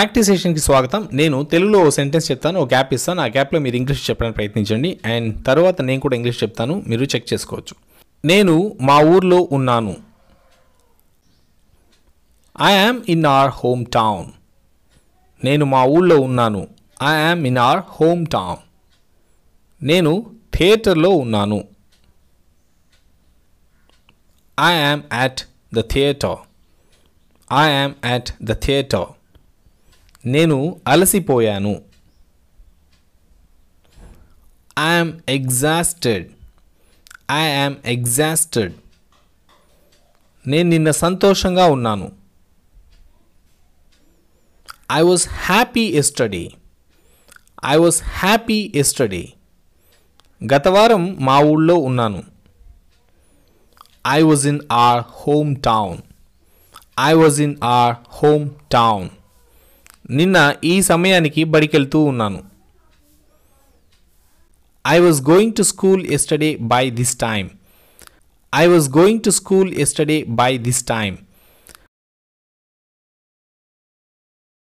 Practice సెషన్కి స్వాగతం. నేను తెలుగులో ఓ సెంటెన్స్ చెప్తాను ఒక గ్యాప్ ఇస్తాను. ఆ గ్యాప్లో మీరు ఇంగ్లీష్ చెప్పడానికి ప్రయత్నించండి. అండ్ తర్వాత నేను కూడా ఇంగ్లీష్ చెప్తాను. మీరు చెక్ చేసుకోవచ్చు. నేను మా ఊర్లో ఉన్నాను. I am in our home town నేను మా ఊళ్ళో ఉన్నాను. I am in our home town నేను థియేటర్లో ఉన్నాను. I am at the theatre I am at the theatre నేను అలసిపోయాను. I exhausted I am exhausted నేను నిన్న సంతోషంగా ఉన్నాను. I was happy yesterday I was happy yesterday గత వారం మా ఊళ్ళో ఉన్నాను. I was in our home town I was in our home town నిన్న ఈ సమయానికి బడికెళ్తూ ఉన్నాను. I was going to school yesterday by this time I was going to school yesterday by this time